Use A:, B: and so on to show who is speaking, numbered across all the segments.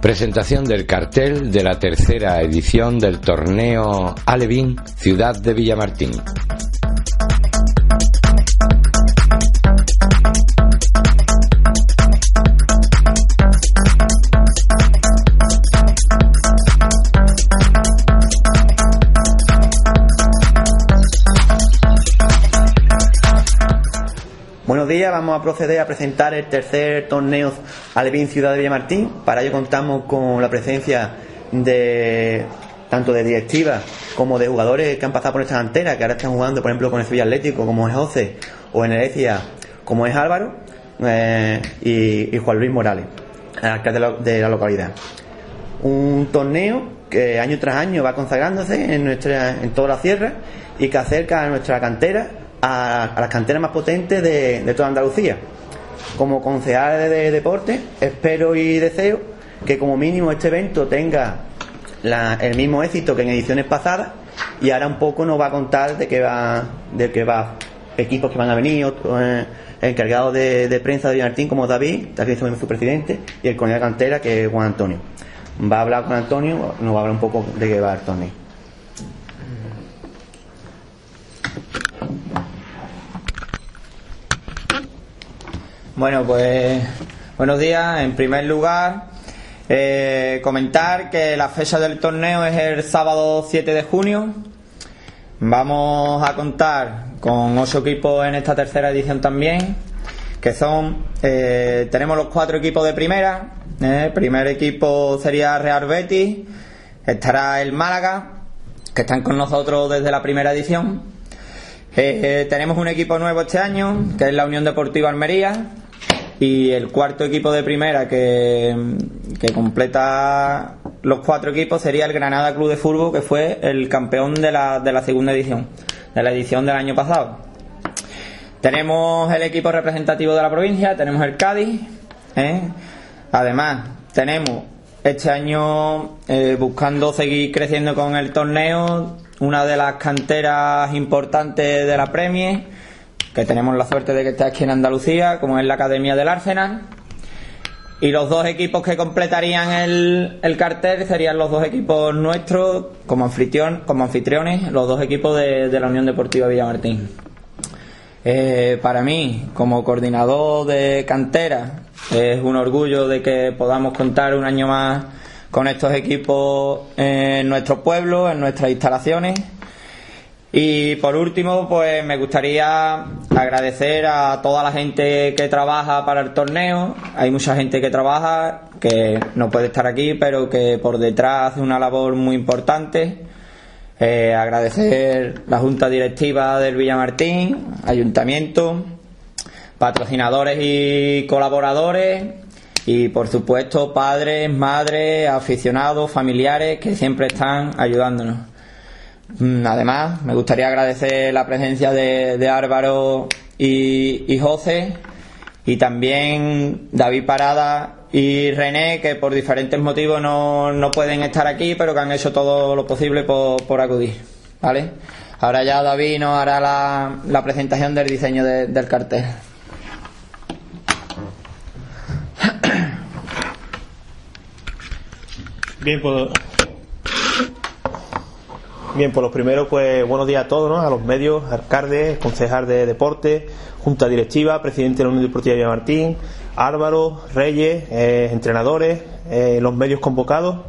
A: Presentación del cartel de la tercera edición del torneo Alevín Ciudad de Villamartín.
B: Vamos a proceder a presentar el tercer torneo Alevín Ciudad de Villamartín. Para ello contamos con la presencia de tanto de directivas como de jugadores que han pasado por esta cantera, que ahora están jugando, por ejemplo, con el Sevilla Atlético, como es José, o en Herecia, como es Álvaro, eh, y, Juan Luis Morales, alcalde de la, de localidad. Un torneo que año tras año va consagrándose en, nuestra, en toda la sierra y que acerca a nuestra cantera a, a las canteras más potentes de, de toda Andalucía. Como concejal de, de deporte, espero y deseo que como mínimo este evento tenga el mismo éxito que en ediciones pasadas y ahora un poco nos va a contar de qué va, de qué va equipos que van a venir, otros, eh, encargados de, prensa de Villartín como David, David es su presidente, y el coronel cantera que es Juan Antonio. Va a hablar con Antonio, nos va a hablar un poco de qué va el
C: Bueno, pues buenos días. En primer lugar, eh, comentar que la fecha del torneo es el sábado 7 de junio. Vamos a contar con ocho equipos en esta tercera edición también, que son, eh, tenemos los cuatro equipos de primera. eh, El primer equipo sería Real Betis, estará el Málaga, que están con nosotros desde la primera edición. Eh, eh, tenemos un equipo nuevo este año, que es la Unión Deportiva Almería, y el cuarto equipo de primera que, que completa los cuatro equipos sería el Granada Club de Fútbol, que fue el campeón de la, de la segunda edición, de la edición del año pasado. Tenemos el equipo representativo de la provincia, tenemos el Cádiz. ¿eh? Además, tenemos este año, eh, buscando seguir creciendo con el torneo, una de las canteras importantes de la Premier, que tenemos la suerte de que está aquí en Andalucía, como es la Academia del Arsenal. Y los dos equipos que completarían el, el cartel serían los dos equipos nuestros como, anfitrión, como anfitriones, los dos equipos de, de la Unión Deportiva Villamartín. Eh, para mí, como coordinador de cantera, es un orgullo de que podamos contar un año más con estos equipos en nuestro pueblo, en nuestras instalaciones. Y por último, pues me gustaría agradecer a toda la gente que trabaja para el torneo. Hay mucha gente que trabaja, que no puede estar aquí, pero que por detrás hace una labor muy importante. Eh, agradecer la Junta Directiva del Villamartín, Ayuntamiento, patrocinadores y colaboradores y por supuesto padres, madres, aficionados, familiares que siempre están ayudándonos. Mm, Además, me gustaría agradecer la presencia de, Álvaro y, José y también David Parada y René, que por diferentes motivos no, no pueden estar aquí, pero que han hecho todo lo posible por, por acudir. ¿Vale? Ahora ya David nos hará la, la presentación del diseño de- del cartel.
D: Bien, pues. Bien, pues los primeros, pues buenos días a todos, ¿no? A los medios, alcaldes, concejal de deporte, junta directiva, presidente de la Unión Deportiva de Martín, Álvaro, Reyes, eh, entrenadores, eh, los medios convocados.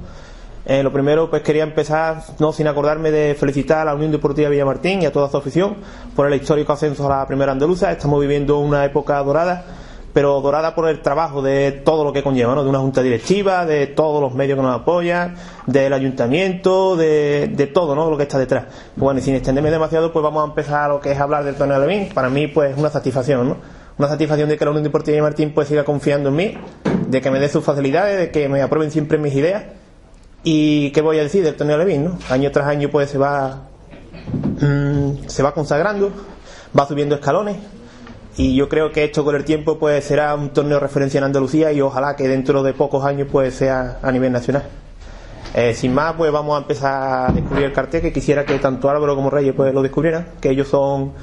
D: Eh, lo primero, pues quería empezar, no sin acordarme de felicitar a la Unión Deportiva Villamartín y a toda su afición por el histórico ascenso a la Primera Andaluza. Estamos viviendo una época dorada, pero dorada por el trabajo de todo lo que conlleva, ¿no? De una junta directiva, de todos los medios que nos apoyan, del ayuntamiento, de, todo, ¿no? Lo que está detrás. Bueno, y sin extenderme demasiado, pues vamos a empezar a lo que es hablar del torneo de Levín. Para mí, pues, una satisfacción, ¿no? Una satisfacción de que la Unión Deportiva de Martín pues siga confiando en mí, de que me dé sus facilidades, de que me aprueben siempre mis ideas. Y qué voy a decir del torneo de Levín, ¿no? Año tras año pues se va mm, se va consagrando, va subiendo escalones y yo creo que esto con el tiempo pues será un torneo de referencia en Andalucía y ojalá que dentro de pocos años pues sea a nivel nacional. Eh, sin más pues vamos a empezar a descubrir el cartel que quisiera que tanto Álvaro como Reyes pues lo descubrieran, que ellos son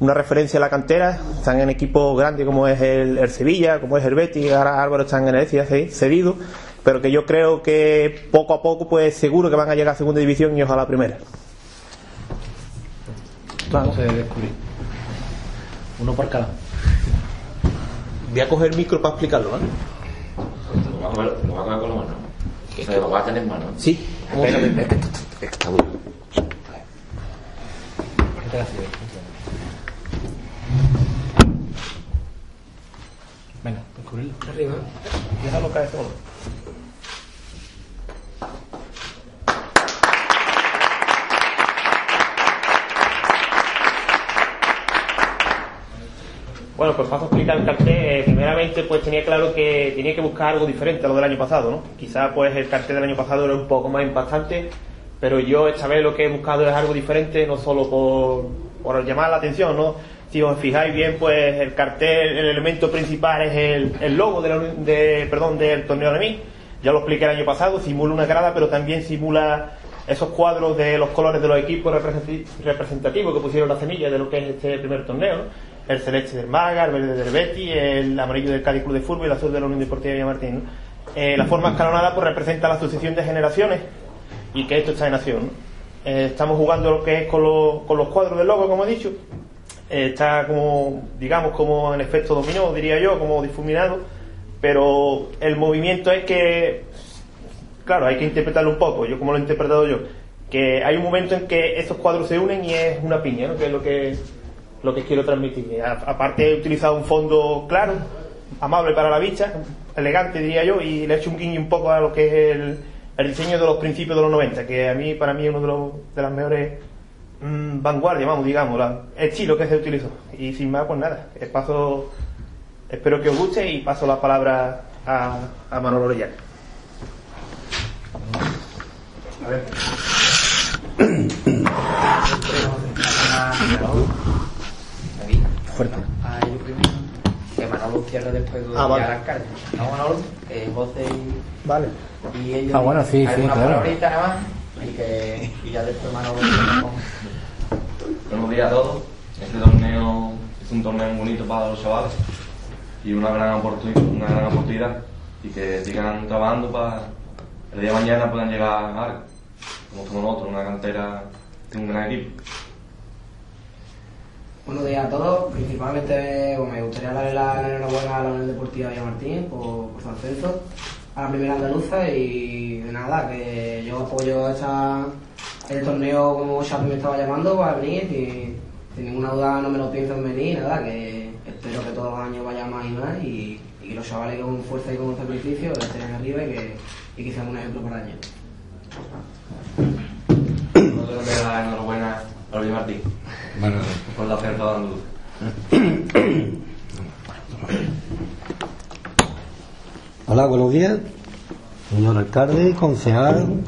D: una referencia a la cantera, están en equipos grandes como es el, Sevilla, como es el Betis, ahora Álvaro está en el Ecija cedido, pero que yo creo que poco a poco pues seguro que van a llegar a segunda división y ojalá a primera.
E: Vamos a descubrir. Uno por cada.
D: Voy a coger el micro para explicarlo, ¿vale?
F: Lo vas a coger- lo a coger con la mano. O sea, lo vas a tener en mano.
D: Sí.
A: Está bueno.
E: Venga, descubrirlo.
D: Déjalo caer solo. Bueno, pues paso a explicar el cartel. Eh, pues tenía claro que tenía que buscar algo diferente a lo del año pasado, ¿no? Quizá, pues el cartel del año pasado era un poco más impactante, pero yo esta vez lo que he buscado es algo diferente, no solo por, por llamar la atención, ¿no? Si os fijáis bien, pues el cartel, el elemento principal es el, el logo de la de, perdón, del torneo de mí. Ya lo expliqué el año pasado, simula una grada, pero también simula esos cuadros de los colores de los equipos representativos que pusieron la semilla de lo que es este primer torneo, ¿no? El celeste del Málaga, el verde del Betis, el amarillo del Cádiz Club de Fútbol y el azul de la Unión Deportiva Villamartín. ¿no? Eh, la forma escalonada pues representa la sucesión de generaciones y que esto está en acción. ¿no? Eh, estamos jugando lo que es con, los- con los cuadros del logo, como he dicho. Eh, está como, digamos, como en efecto dominó, diría yo, como difuminado, pero el movimiento es que, claro, hay que interpretarlo un poco, yo como lo he interpretado yo, que hay un momento en que esos cuadros se unen y es una piña, ¿no? que es lo que, lo que quiero transmitir. A- aparte he utilizado un fondo claro, amable para la vista, elegante diría yo, y le he hecho un guiño un poco a lo que es el, el diseño de los principios de los 90, que a mí, para mí, es uno de, los, de las mejores mm, vanguardias, vamos, digamos, la- el estilo que se utilizó. Y sin más, pues nada, eh, paso, espero que os guste y paso la palabra a, a Manolo Orellana.
F: David.
E: Fuerte.
F: Ah, yo primero. Que Manolo cierre después de
D: Ah, vale.
F: arrancar. ¿No, Manolo? Eh, José y,
D: Vale.
F: y ellos.
E: Ah, bueno, sí,
F: hay
E: sí,
F: una
E: claro.
F: palabrita nada más. Y, que, y ya después Manolo.
G: Buenos días a todos. Este torneo es un torneo muy bonito para los chavales y una gran, oportun- una gran oportunidad y que sigan trabajando para el día de mañana puedan llegar a algo, como somos nosotros, una cantera de un gran equipo.
H: Buenos días a todos. Principalmente pues, me gustaría darle la enhorabuena a la Unión Deportiva Villamartín por, por su ascenso a la primera andaluza y nada, que yo apoyo el torneo como Xavi me estaba llamando para venir y sin ninguna duda no me lo pienso en venir, nada, que espero que todos los años vaya más y más y, que los chavales con fuerza y con sacrificio estén arriba y que, y que sean un ejemplo para ellos.
G: Nosotros le enhorabuena a Luis Martín
A: Bueno,
G: por la oferta de Andaluz.
I: Hola, buenos días. Señor alcalde, concejal,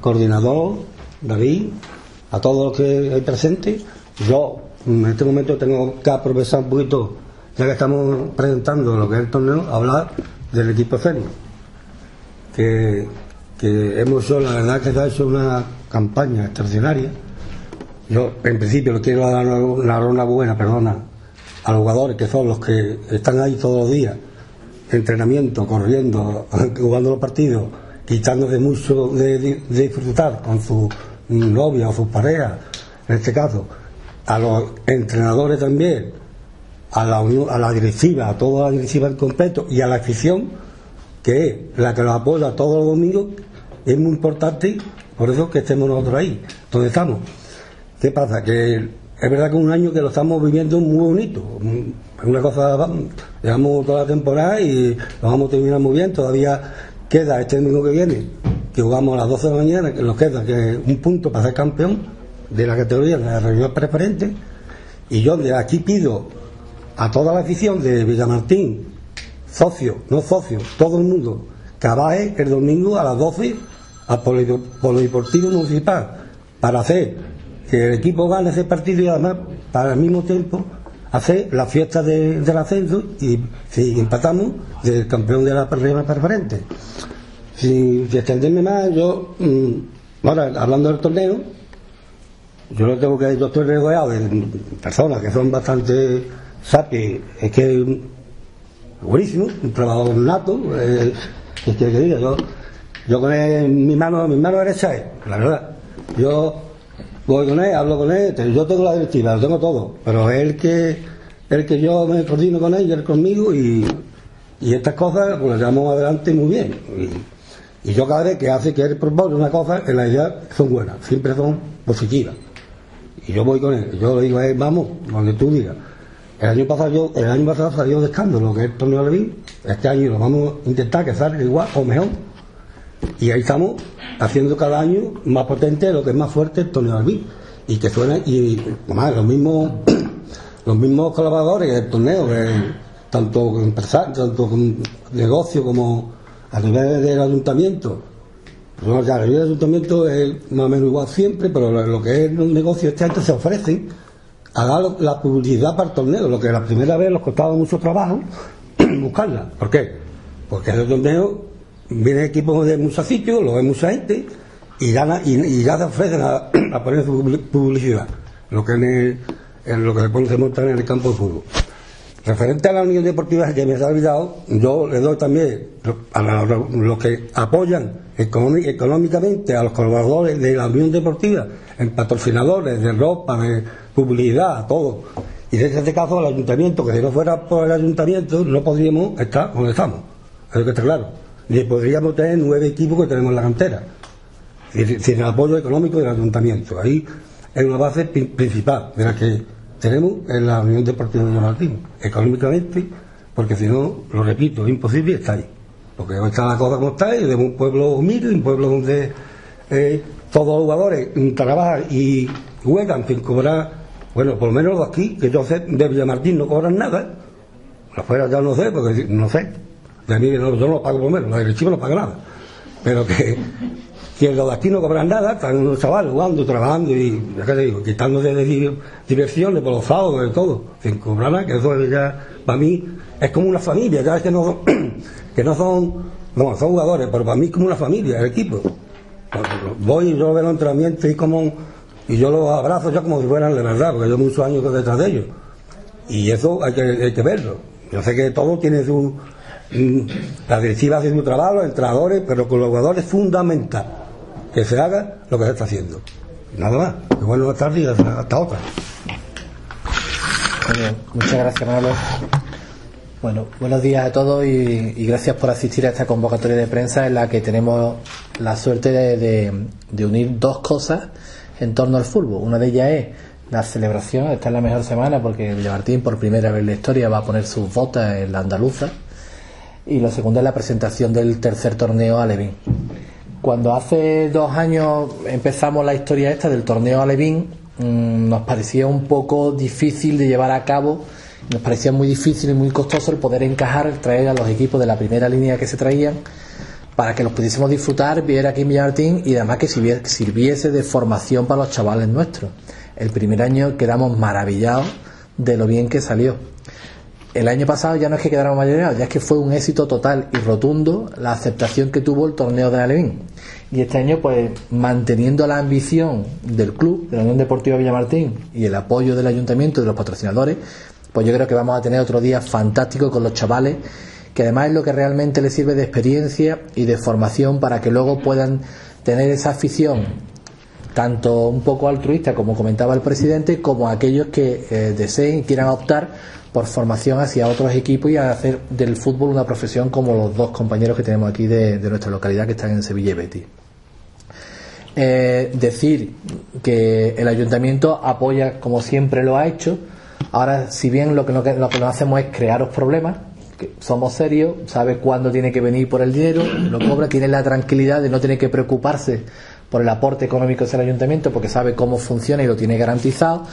I: coordinador, David, a todos los que hay presentes. Yo en este momento tengo que aprovechar un poquito, ya que estamos presentando lo que es el torneo, hablar del equipo senior. Que, que hemos hecho, la verdad que se ha hecho una campaña extraordinaria. Yo en principio le quiero dar una ronda buena, perdona, a los jugadores que son los que están ahí todos los días, entrenamiento, corriendo, jugando los partidos, quitándose mucho de, disfrutar con su novia o sus parejas, en este caso, a los entrenadores también, a la, a la directiva, a toda la directiva en completo y a la afición, que es la que nos apoya todos los domingos, es muy importante, por eso que estemos nosotros ahí, donde estamos. ¿Qué pasa? Que es verdad que es un año que lo estamos viviendo muy bonito. Es una cosa, vamos, llevamos toda la temporada y lo vamos a terminar muy bien. Todavía queda este domingo que viene, que jugamos a las 12 de la mañana, que nos queda que un punto para ser campeón de la categoría de la región preferente. Y yo de aquí pido a toda la afición de Villamartín, socios, no socios, todo el mundo, que el domingo a las 12 al Poli- Polideportivo Municipal para hacer que el equipo gane ese partido y además para al mismo tiempo hacer la fiesta de- del ascenso y si empatamos del campeón de la región preferente. Si, si extenderme más, yo, mm, ahora hablando del torneo, yo lo tengo que yo estoy rodeado de personas que son bastante sapiens, es que buenísimo, un trabajador nato, eh, ¿qué quiere que diga? Yo, yo con él, mi mano, mi mano derecha es, la verdad. Yo voy con él, hablo con él, yo tengo la directiva, lo tengo todo, pero es el que, el que yo me coordino con él y él conmigo y, y estas cosas pues las llevamos adelante muy bien. Y, yo cada vez que hace que él propone una cosa, en la idea son buenas, siempre son positivas. Y yo voy con él, yo le digo a él, vamos, donde tú digas. El año pasado yo, el año pasado salió de escándalo, que es de Levín, este año lo vamos a intentar que salga igual o mejor. Y ahí estamos haciendo cada año más potente lo que es más fuerte el torneo Levín. Y que suena, y los mismos, los mismos colaboradores del torneo, que tanto empresarios, tanto con negocio como a nivel del ayuntamiento, bueno, ya, el ayuntamiento es más o menos igual siempre, pero lo, que es los negocios este año se ofrecen a dar la publicidad para el torneo, lo que la primera vez nos costaba mucho trabajo buscarla. ¿Por qué? Porque el torneo vienen equipos de muchos sitios, lo ve mucha gente y, gana, y, y se ofrecen a, a poner su publi- publicidad, lo que, en en lo que se pone- en el campo de fútbol. Referente a la Unión Deportiva que me ha olvidado, yo le doy también a los que apoyan económi- económicamente a los colaboradores de la Unión Deportiva, en patrocinadores de ropa, de publicidad, todo. Y desde este caso el ayuntamiento, que si no fuera por el ayuntamiento no podríamos estar donde estamos. Eso que está claro. Podríamos tener nueve equipos que tenemos en la cantera. Sin, el apoyo económico del ayuntamiento. Ahí es una base pri- principal de la que tenemos en la Unión Deportiva de Martín, económicamente, porque si no, lo repito, es imposible estar ahí. Porque está la cosa como está, y de un pueblo humilde, un pueblo donde eh, todos los jugadores trabajan y juegan sin cobrar, bueno, por lo menos los aquí, que sé, de Villamartín no cobran nada, afuera ya no sé, porque no sé, de mí no, yo no lo pago por menos, la directiva no paga nada, pero que, que los de aquí no cobran nada, están unos chavales jugando, trabajando y, ya te digo, quitándose de di- diversiones por los sábados, de todo, sin cobrar nada, que eso ya, para mí, es como una familia, ya es que no, que no son, no, son jugadores, pero para mí es como una familia, el equipo. Voy y yo veo los entrenamientos y como, y yo los abrazo ya como si fueran de verdad, porque yo muchos años detrás de ellos. Y eso hay que, hay que verlo. Yo sé que todo tiene su. Mm, La directiva hace su trabajo, los entrenadores, pero con los jugadores es fundamental que se haga lo que se está haciendo. Nada más. Y bueno, hasta tardes y hasta, otra.
E: Muchas gracias, Manolo. Bueno, buenos días a todos y, gracias por asistir a esta convocatoria de prensa en la que tenemos la suerte de unir dos cosas en torno al fútbol. Una de ellas es la celebración, esta es la mejor semana porque Villamartín por primera vez en la historia va a poner sus botas en la andaluza. Y lo segundo es la presentación del tercer torneo Alevín. Cuando hace dos años empezamos la historia esta del torneo Alevín, mm, nos parecía un poco difícil de llevar a cabo, nos parecía muy difícil y muy costoso el poder encajar, traer a los equipos de la primera línea que se traían para que los pudiésemos disfrutar, viera aquí en Villartín y además que sirviese de formación para los chavales nuestros. El primer año quedamos maravillados de lo bien que salió. El año pasado ya no es que quedáramos maravillados, ya es que fue un éxito total y rotundo la aceptación que tuvo el torneo de Alevín. Y este año, pues manteniendo la ambición del club, de la Unión Deportiva Villamartín y el apoyo del ayuntamiento y de los patrocinadores, pues yo creo que vamos a tener otro día fantástico con los chavales que además es lo que realmente les sirve de experiencia y de formación para que luego puedan tener esa afición tanto un poco altruista como comentaba el presidente como aquellos que eh, deseen y quieran optar por formación hacia otros equipos y hacer del fútbol una profesión como los dos compañeros que tenemos aquí de, nuestra localidad que están en Sevilla y Betis. Eh, decir que el ayuntamiento apoya como siempre lo ha hecho ahora si bien lo que, que, lo que hacemos es crearos problemas somos serios, sabe cuándo tiene que venir por el dinero, lo cobra, tiene la tranquilidad de no tener que preocuparse por el aporte económico del ayuntamiento porque sabe cómo funciona y lo tiene garantizado.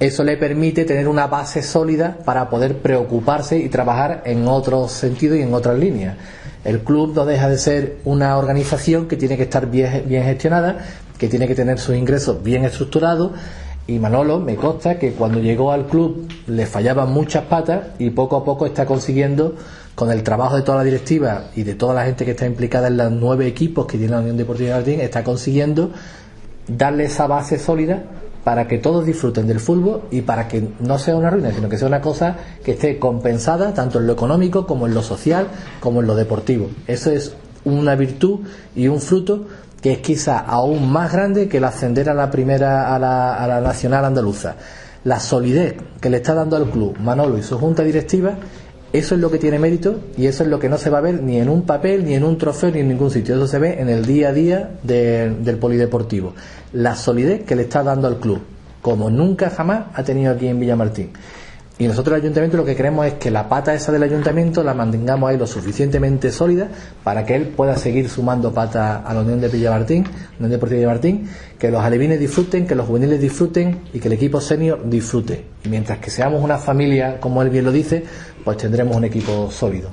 E: Eso le permite tener una base sólida para poder preocuparse y trabajar en otros sentidos y en otras líneas. El club no deja de ser una organización que tiene que estar bien, gestionada, que tiene que tener sus ingresos bien estructurados y Manolo me consta que cuando llegó al club le fallaban muchas patas y poco a poco está consiguiendo, con el trabajo de toda la directiva y de toda la gente que está implicada en los nueve equipos que tiene la Unión Deportiva Jardín, está consiguiendo darle esa base sólida para que todos disfruten del fútbol y para que no sea una ruina, sino que sea una cosa que esté compensada tanto en lo económico como en lo social como en lo deportivo. Eso es una virtud y un fruto que es quizá aún más grande que el ascender a la primera, a la, a la nacional andaluza. La solidez que le está dando al club Manolo y su junta directiva, eso es lo que tiene mérito y eso es lo que no se va a ver ni en un papel, ni en un trofeo, ni en ningún sitio. Eso se ve en el día a día del polideportivo. La solidez que le está dando al club, como nunca jamás ha tenido aquí en Villamartín. Y nosotros el ayuntamiento lo que queremos es que la pata esa del ayuntamiento la mantengamos ahí lo suficientemente sólida para que él pueda seguir sumando pata a la Unión de Villamartín, Unión Deportiva de Villamartín, que los alevines disfruten, que los juveniles disfruten y que el equipo senior disfrute. Y mientras que seamos una familia, como él bien lo dice, pues tendremos un equipo sólido.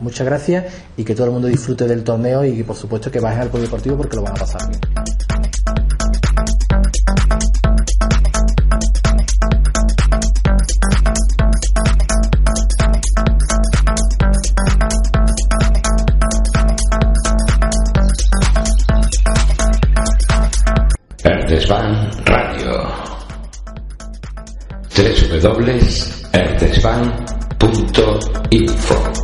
E: Muchas gracias y que todo el mundo disfrute del torneo y por supuesto que vayan al polideportivo porque lo van a pasar bien.
A: www.ertesban.info